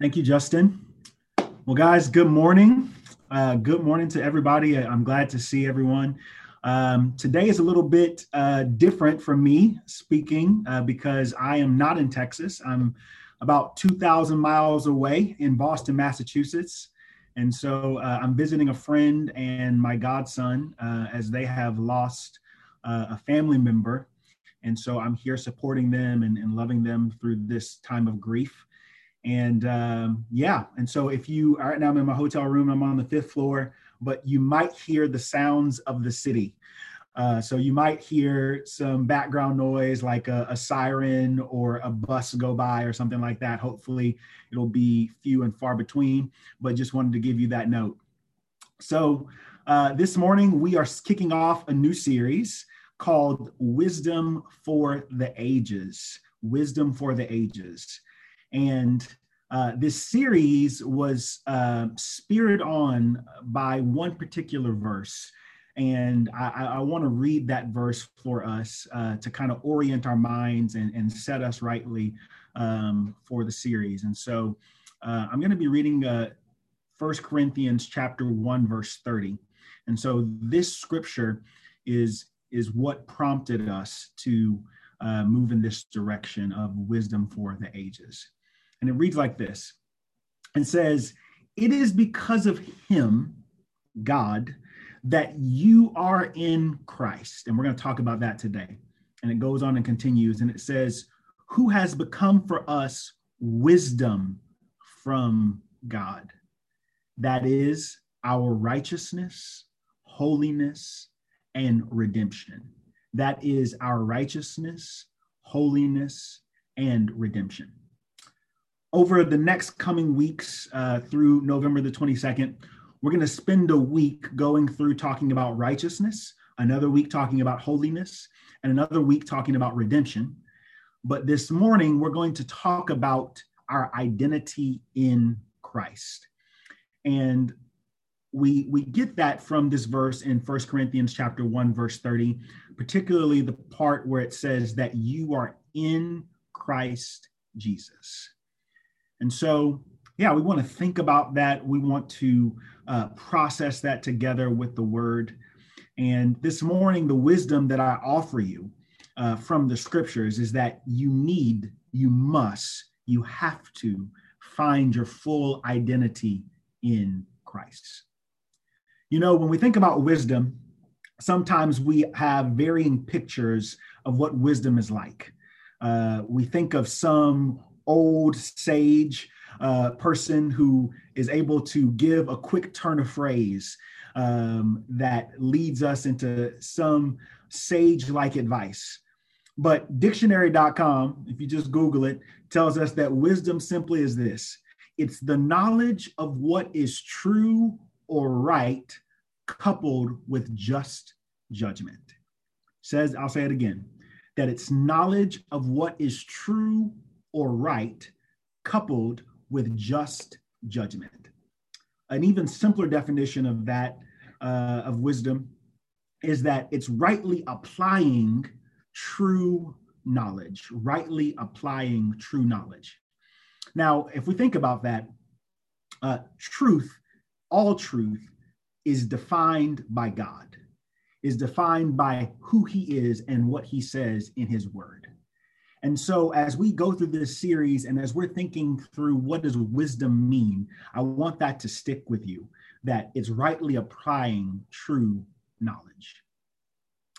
Thank you, Justin. Well, guys, good morning. Uh, good morning to everybody. I'm glad to see everyone. Um, today is a little bit uh, different from me speaking uh, because I am not in Texas. I'm about 2,000 miles away in Boston, Massachusetts. And so uh, I'm visiting a friend and my godson uh, as they have lost uh, a family member. And so I'm here supporting them and, and loving them through this time of grief. And um, yeah, and so if you right now I'm in my hotel room, I'm on the fifth floor, but you might hear the sounds of the city. Uh, so you might hear some background noise like a, a, siren or a bus go by or something like that. Hopefully, it'll be few and far between, but just wanted to give you that note. So, uh, this morning we are kicking off a new series called Wisdom for the Ages. Wisdom for the Ages. And uh, this series was uh, speared on by one particular verse. And I, I want to read that verse for us uh, to kind of orient our minds and, and set us rightly um, for the series. And so uh, I'm going to be reading uh, First Corinthians chapter 1, verse 30. And so this scripture is, is what prompted us to uh, move in this direction of wisdom for the ages. And it reads like this and says, It is because of him, God, that you are in Christ. And we're going to talk about that today. And it goes on and continues, and it says, Who has become for us wisdom from God? That is our righteousness, holiness, and redemption. That is our righteousness, holiness, and redemption over the next coming weeks uh, through November the 22nd, we're going to spend a week going through talking about righteousness, another week talking about holiness, and another week talking about redemption. But this morning, we're going to talk about our identity in Christ. And we, we get that from this verse in First Corinthians chapter 1, verse 30, particularly the part where it says that you are in Christ Jesus. And so, yeah, we want to think about that. We want to uh, process that together with the word. And this morning, the wisdom that I offer you uh, from the scriptures is that you need, you must, you have to find your full identity in Christ. You know, when we think about wisdom, sometimes we have varying pictures of what wisdom is like. Uh, we think of some old sage uh, person who is able to give a quick turn of phrase um, that leads us into some sage like advice. But dictionary.com, if you just Google it, tells us that wisdom simply is this it's the knowledge of what is true or right coupled with just judgment. Says, I'll say it again, that it's knowledge of what is true or right coupled with just judgment. An even simpler definition of that, uh, of wisdom, is that it's rightly applying true knowledge, rightly applying true knowledge. Now, if we think about that, uh, truth, all truth, is defined by God, is defined by who he is and what he says in his word. And so, as we go through this series and as we're thinking through what does wisdom mean, I want that to stick with you that it's rightly applying true knowledge.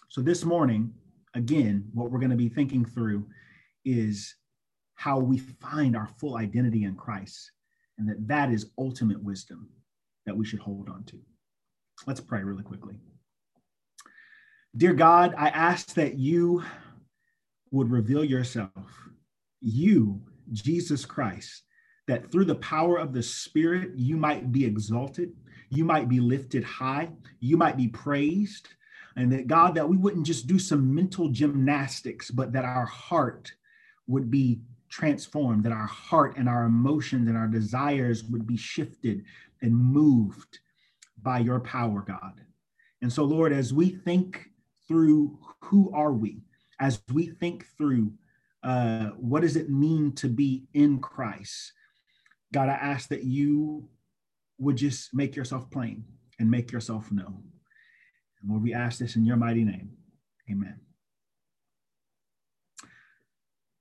So, this morning, again, what we're going to be thinking through is how we find our full identity in Christ, and that that is ultimate wisdom that we should hold on to. Let's pray really quickly. Dear God, I ask that you would reveal yourself, you, Jesus Christ, that through the power of the Spirit, you might be exalted, you might be lifted high, you might be praised. And that God, that we wouldn't just do some mental gymnastics, but that our heart would be transformed, that our heart and our emotions and our desires would be shifted and moved by your power, God. And so, Lord, as we think through who are we, as we think through uh, what does it mean to be in Christ, God, I ask that you would just make yourself plain and make yourself known. And Lord, we ask this in your mighty name. Amen.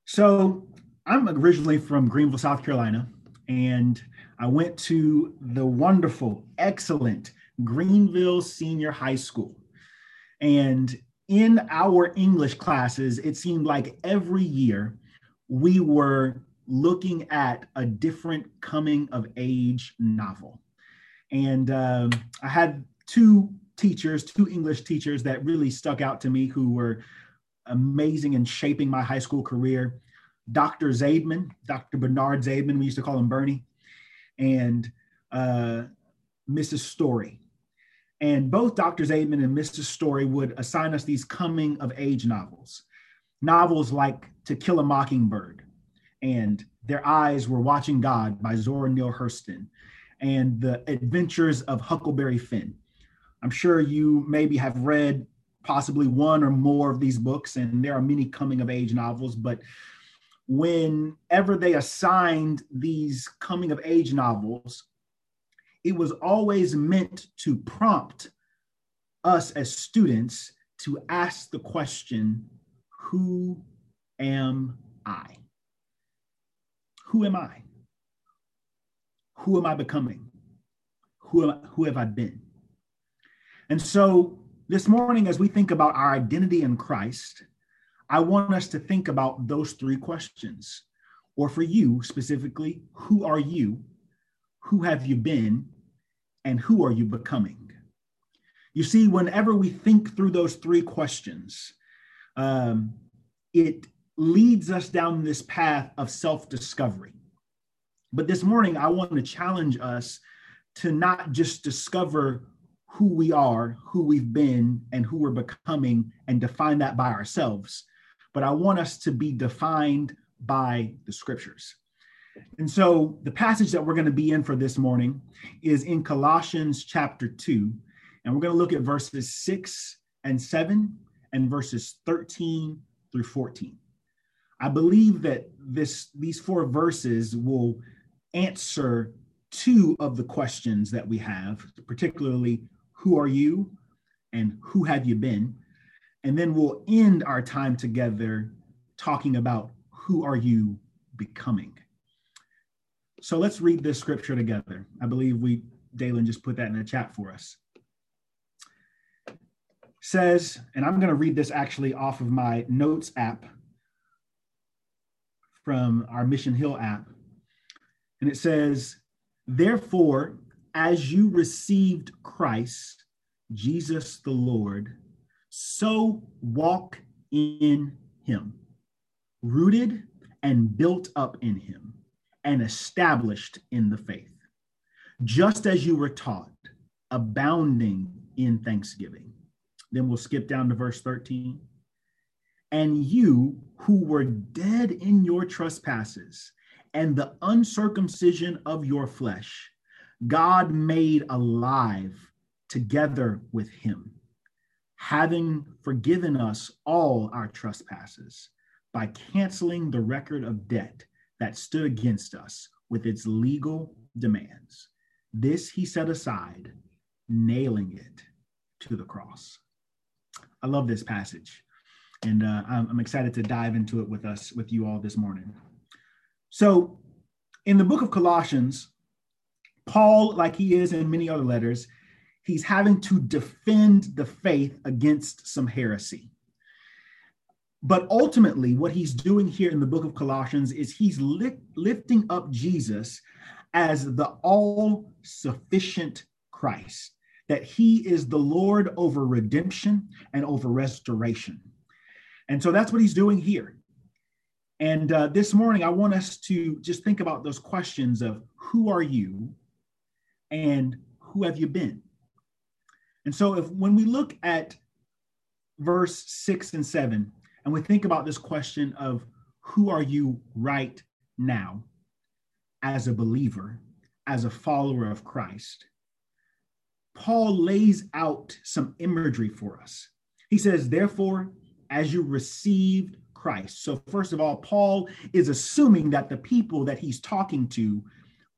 So I'm originally from Greenville, South Carolina, and I went to the wonderful, excellent Greenville Senior High School. And in our English classes, it seemed like every year we were looking at a different coming of age novel. And um, I had two teachers, two English teachers that really stuck out to me who were amazing in shaping my high school career. Dr. Zaidman, Dr. Bernard Zaidman, we used to call him Bernie, and uh, Mrs. Story. And both Dr. Zaidman and Mrs. Story would assign us these coming of age novels, novels like To Kill a Mockingbird and Their Eyes Were Watching God by Zora Neale Hurston, and The Adventures of Huckleberry Finn. I'm sure you maybe have read possibly one or more of these books, and there are many coming of age novels, but whenever they assigned these coming of age novels, it was always meant to prompt us as students to ask the question Who am I? Who am I? Who am I becoming? Who, am, who have I been? And so this morning, as we think about our identity in Christ, I want us to think about those three questions. Or for you specifically, who are you? Who have you been? And who are you becoming? You see, whenever we think through those three questions, um, it leads us down this path of self discovery. But this morning, I want to challenge us to not just discover who we are, who we've been, and who we're becoming, and define that by ourselves, but I want us to be defined by the scriptures. And so the passage that we're going to be in for this morning is in Colossians chapter 2. And we're going to look at verses 6 and 7 and verses 13 through 14. I believe that this these four verses will answer two of the questions that we have, particularly who are you and who have you been? And then we'll end our time together talking about who are you becoming. So let's read this scripture together. I believe we, Dalen just put that in the chat for us. Says, and I'm going to read this actually off of my notes app from our Mission Hill app. And it says, Therefore, as you received Christ, Jesus the Lord, so walk in him, rooted and built up in him, and established in the faith, just as you were taught, abounding in thanksgiving. Then we'll skip down to verse 13. And you who were dead in your trespasses and the uncircumcision of your flesh, God made alive together with him having forgiven us all our trespasses by canceling the record of debt that stood against us with its legal demands. This he set aside, nailing it to the cross. I love this passage, and uh, I'm, I'm excited to dive into it with us, with you all this morning. So, in the book of Colossians, Paul, like he is in many other letters, he's having to defend the faith against some heresy. But ultimately, what he's doing here in the book of Colossians is he's li- lifting up Jesus as the all sufficient Christ, that he is the Lord over redemption and over restoration. And so that's what he's doing here. And uh, this morning, I want us to just think about those questions of who are you and who have you been? And so if when we look at verse six and seven, and we think about this question of who are you right now as a believer, as a follower of Christ, Paul lays out some imagery for us. He says, therefore, as you received Christ. So, first of all, Paul is assuming that the people that he's talking to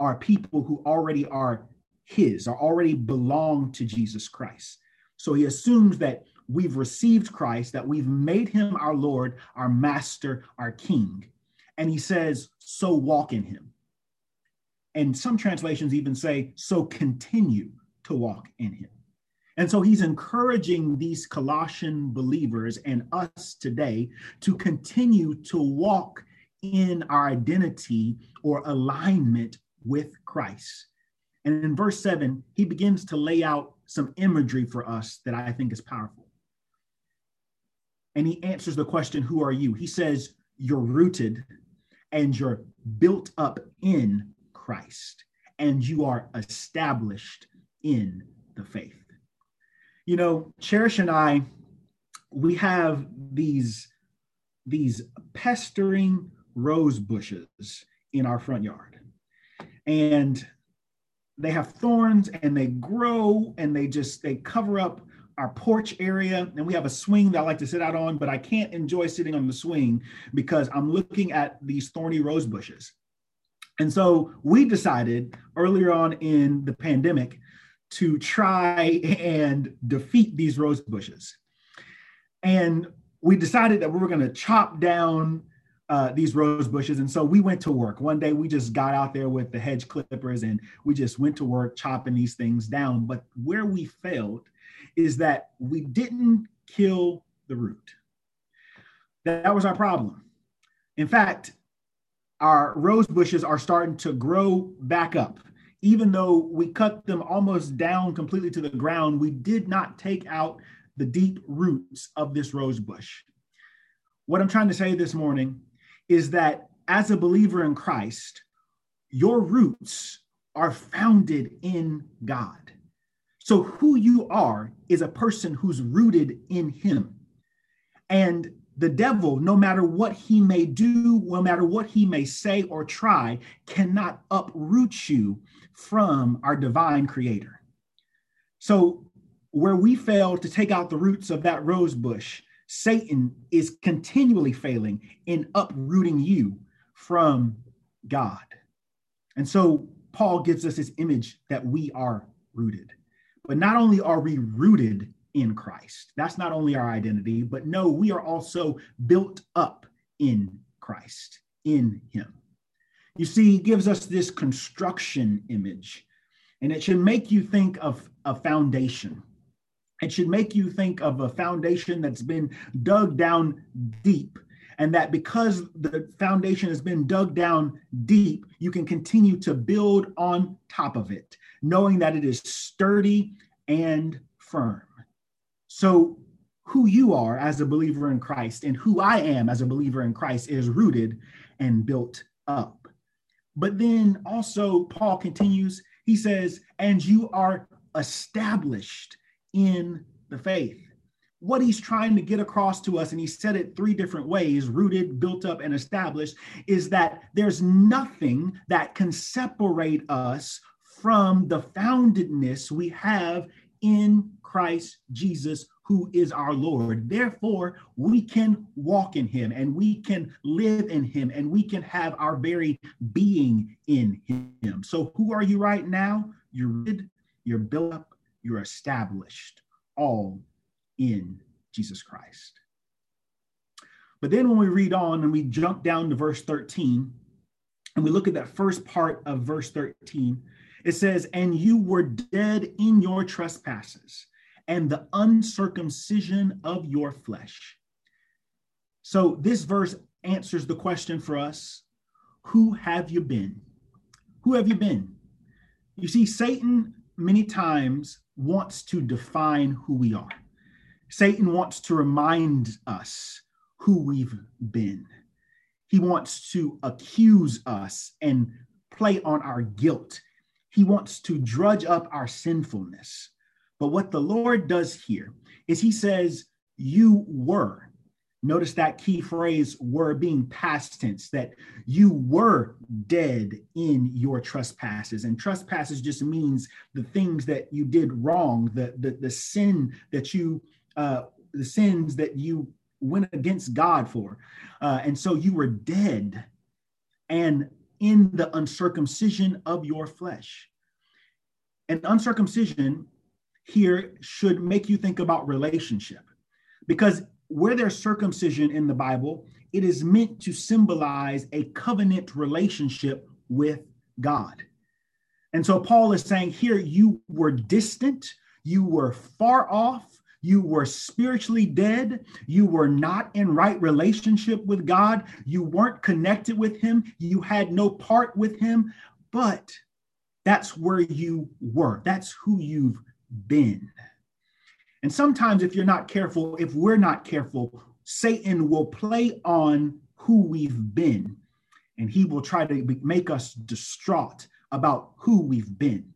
are people who already are his, are already belong to Jesus Christ. So he assumes that we've received Christ, that we've made him our Lord, our master, our king. And he says, so walk in him. And some translations even say, so continue to walk in him. And so he's encouraging these Colossian believers and us today to continue to walk in our identity or alignment with Christ. And in verse seven, he begins to lay out some imagery for us that I think is powerful. And he answers the question, Who are you? He says, You're rooted and you're built up in Christ, and you are established in the faith. You know, Cherish and I, we have these, these pestering rose bushes in our front yard. And they have thorns and they grow and they just they cover up our porch area and we have a swing that I like to sit out on, but I can't enjoy sitting on the swing because I'm looking at these thorny rose bushes. And so we decided earlier on in the pandemic to try and defeat these rose bushes. And we decided that we were going to chop down uh, these rose bushes. And so we went to work. One day we just got out there with the hedge clippers and we just went to work chopping these things down. But where we failed is that we didn't kill the root. That was our problem. In fact, our rose bushes are starting to grow back up. Even though we cut them almost down completely to the ground, we did not take out the deep roots of this rose bush. What I'm trying to say this morning is that as a believer in Christ, your roots are founded in God. So, who you are is a person who's rooted in Him. And the devil, no matter what he may do, no matter what he may say or try, cannot uproot you from our divine creator. So, where we fail to take out the roots of that rose bush, Satan is continually failing in uprooting you from God. And so Paul gives us this image that we are rooted. But not only are we rooted in Christ, that's not only our identity, but no, we are also built up in Christ, in Him. You see, he gives us this construction image, and it should make you think of a foundation it should make you think of a foundation that's been dug down deep and that because the foundation has been dug down deep, you can continue to build on top of it, knowing that it is sturdy and firm. So, who you are as a believer in Christ and who I am as a believer in Christ is rooted and built up. But then also, Paul continues, he says, and you are established in the faith. What he's trying to get across to us, and he said it three different ways rooted, built up, and established is that there's nothing that can separate us from the foundedness we have in Christ Jesus, who is our Lord. Therefore, we can walk in him and we can live in him and we can have our very being in him. So, who are you right now? You're rooted, you're built up, you're established all in Jesus Christ. But then when we read on and we jump down to verse 13 and we look at that first part of verse 13, it says, And you were dead in your trespasses and the uncircumcision of your flesh. So this verse answers the question for us Who have you been? Who have you been? You see, Satan many times wants to define who we are. Satan wants to remind us who we've been. He wants to accuse us and play on our guilt. He wants to drudge up our sinfulness. But what the Lord does here is he says, You were Notice that key phrase were being past tense, that you were dead in your trespasses. And trespasses just means the things that you did wrong, the, the, the sin that you, uh, the sins that you went against God for. Uh, and so you were dead. And in the uncircumcision of your flesh. And uncircumcision here should make you think about relationship because where there's circumcision in the Bible, it is meant to symbolize a covenant relationship with God. And so Paul is saying here, you were distant, you were far off, you were spiritually dead. You were not in right relationship with God. You weren't connected with Him. You had no part with Him. But that's where you were. That's who you've been. And sometimes, if you're not careful, if we're not careful, Satan will play on who we've been and he will try to make us distraught about who we've been.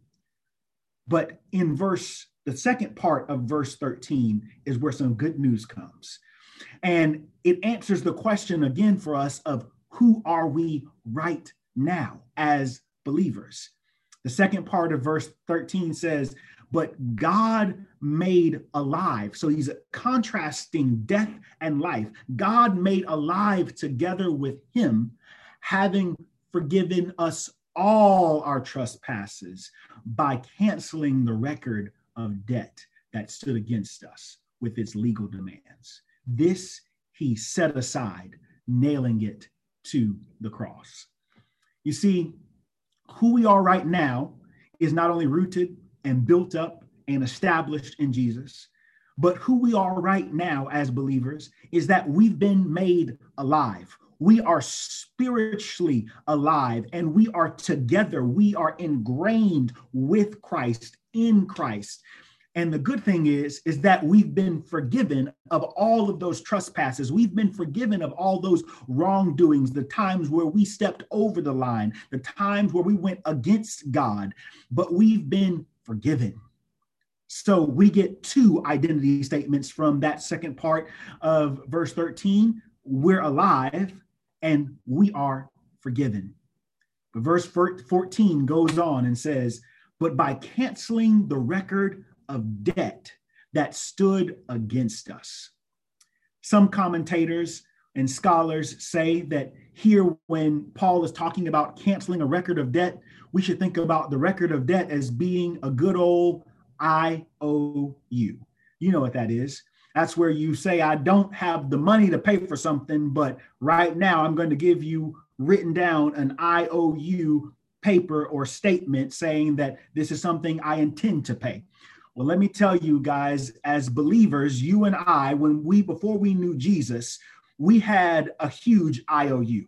But in verse the second part of verse 13 is where some good news comes. And it answers the question again for us of who are we right now as believers? The second part of verse 13 says, But God made alive. So he's contrasting death and life. God made alive together with him, having forgiven us all our trespasses by canceling the record of debt that stood against us with its legal demands. This he set aside, nailing it to the cross. You see, who we are right now is not only rooted and built up and established in Jesus, but who we are right now as believers is that we've been made alive. We are spiritually alive and we are together. We are ingrained with Christ in Christ. And the good thing is, is that we've been forgiven of all of those trespasses. We've been forgiven of all those wrongdoings, the times where we stepped over the line, the times where we went against God, but we've been forgiven. So we get two identity statements from that second part of verse 13. We're alive and we are forgiven. But verse 14 goes on and says, but by canceling the record of debt that stood against us. Some commentators and scholars say that here, when Paul is talking about canceling a record of debt, we should think about the record of debt as being a good old IOU. You know what that is. That's where you say, I don't have the money to pay for something, but right now I'm going to give you written down an IOU paper or statement saying that this is something I intend to pay. Well, let me tell you guys, as believers, you and I, when we, before we knew Jesus, we had a huge IOU.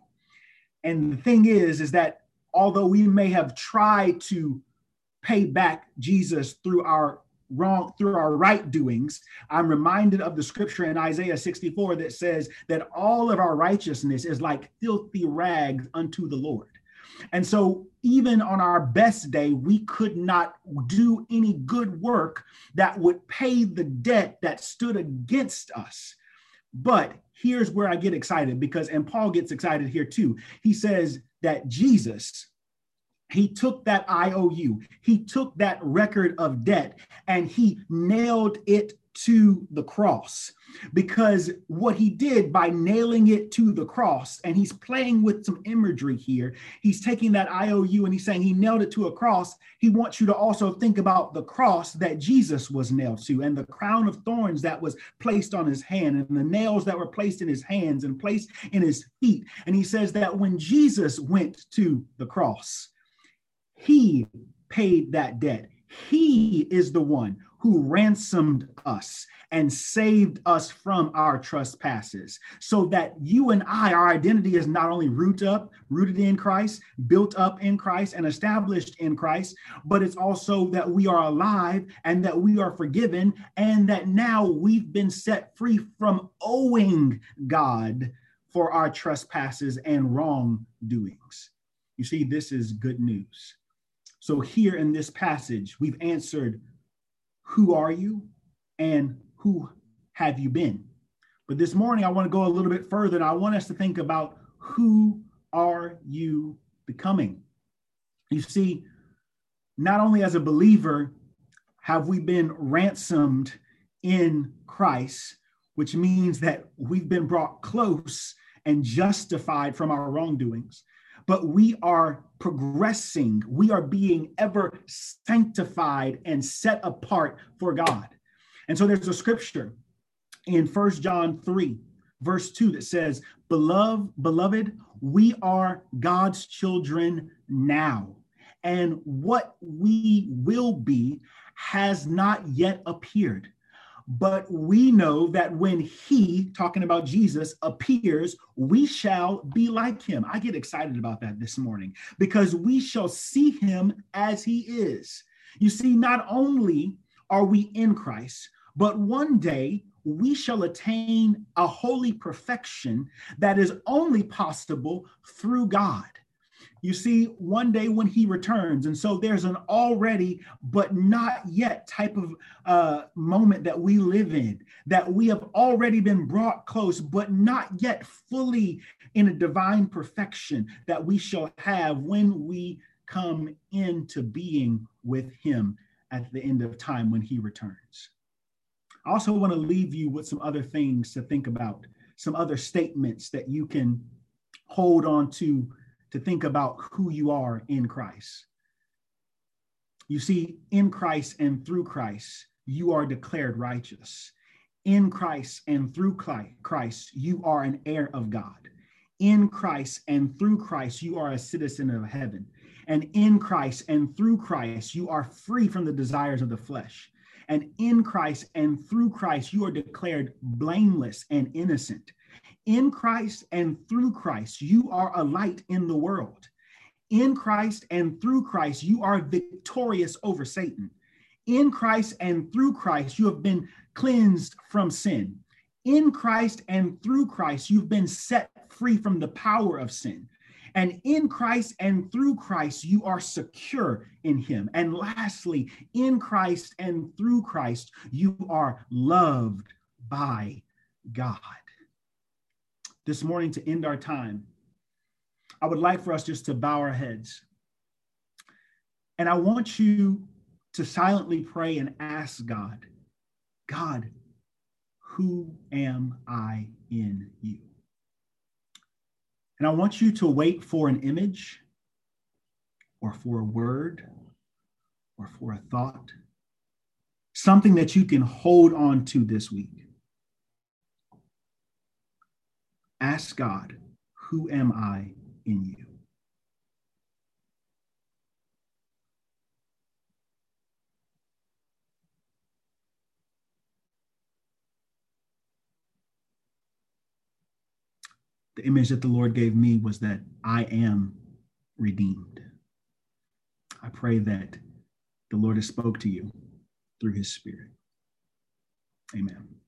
And the thing is, is that although we may have tried to pay back Jesus through our wrong through our right doings i'm reminded of the scripture in isaiah 64 that says that all of our righteousness is like filthy rags unto the lord and so, even on our best day, we could not do any good work that would pay the debt that stood against us. But here's where I get excited because, and Paul gets excited here too. He says that Jesus, he took that IOU, he took that record of debt, and he nailed it to the cross. Because what he did by nailing it to the cross and he's playing with some imagery here. He's taking that iou and he's saying he nailed it to a cross. He wants you to also think about the cross that jesus was nailed to and the crown of thorns that was placed on his hand and the nails that were placed in his hands and placed in his feet. And he says that when jesus went to the cross he paid that debt. He is the one who ransomed us and saved us from our trespasses so that you and I, our identity is not only rooted up, rooted in Christ, built up in Christ, and established in Christ, but it's also that we are alive and that we are forgiven and that now we've been set free from owing God for our trespasses and wrongdoings. You see, this is good news. So, here in this passage, we've answered who are you and who have you been? But this morning, I want to go a little bit further and I want us to think about who are you becoming? You see, not only as a believer have we been ransomed in Christ, which means that we've been brought close and justified from our wrongdoings, but we are progressing. We are being ever sanctified and set apart for God. And so there's a scripture in First John 3, verse 2 that says, Beloved, beloved, we are God's children now, and what we will be has not yet appeared. But we know that when he, talking about Jesus, appears, we shall be like him. I get excited about that this morning because we shall see him as he is. You see, not only are we in Christ, but one day we shall attain a holy perfection that is only possible through God. You see, one day when he returns. And so there's an already, but not yet type of uh, moment that we live in, that we have already been brought close, but not yet fully in a divine perfection that we shall have when we come into being with him at the end of time when he returns. I also want to leave you with some other things to think about, some other statements that you can hold on to to think about who you are in Christ. You see, in Christ and through Christ, you are declared righteous. In Christ and through Christ, you are an heir of God. In Christ and through Christ, you are a citizen of heaven. And in Christ and through Christ, you are free from the desires of the flesh. And in Christ and through Christ, you are declared blameless and innocent in Christ and through Christ, you are a light in the world. In Christ and through Christ, you are victorious over Satan. In Christ and through Christ, you have been cleansed from sin. In Christ and through Christ, you've been set free from the power of sin. And in Christ and through Christ, you are secure in Him. And lastly, in Christ and through Christ, you are loved by God this morning to end our time, I would like for us just to bow our heads. And I want you to silently pray and ask God, God, who am I in you? And I want you to wait for an image or for a word or for a thought, something that you can hold on to this week. Ask God, Who am I in you? The image that the Lord gave me was that I am redeemed. I pray that the Lord has spoke to you through his spirit. Amen.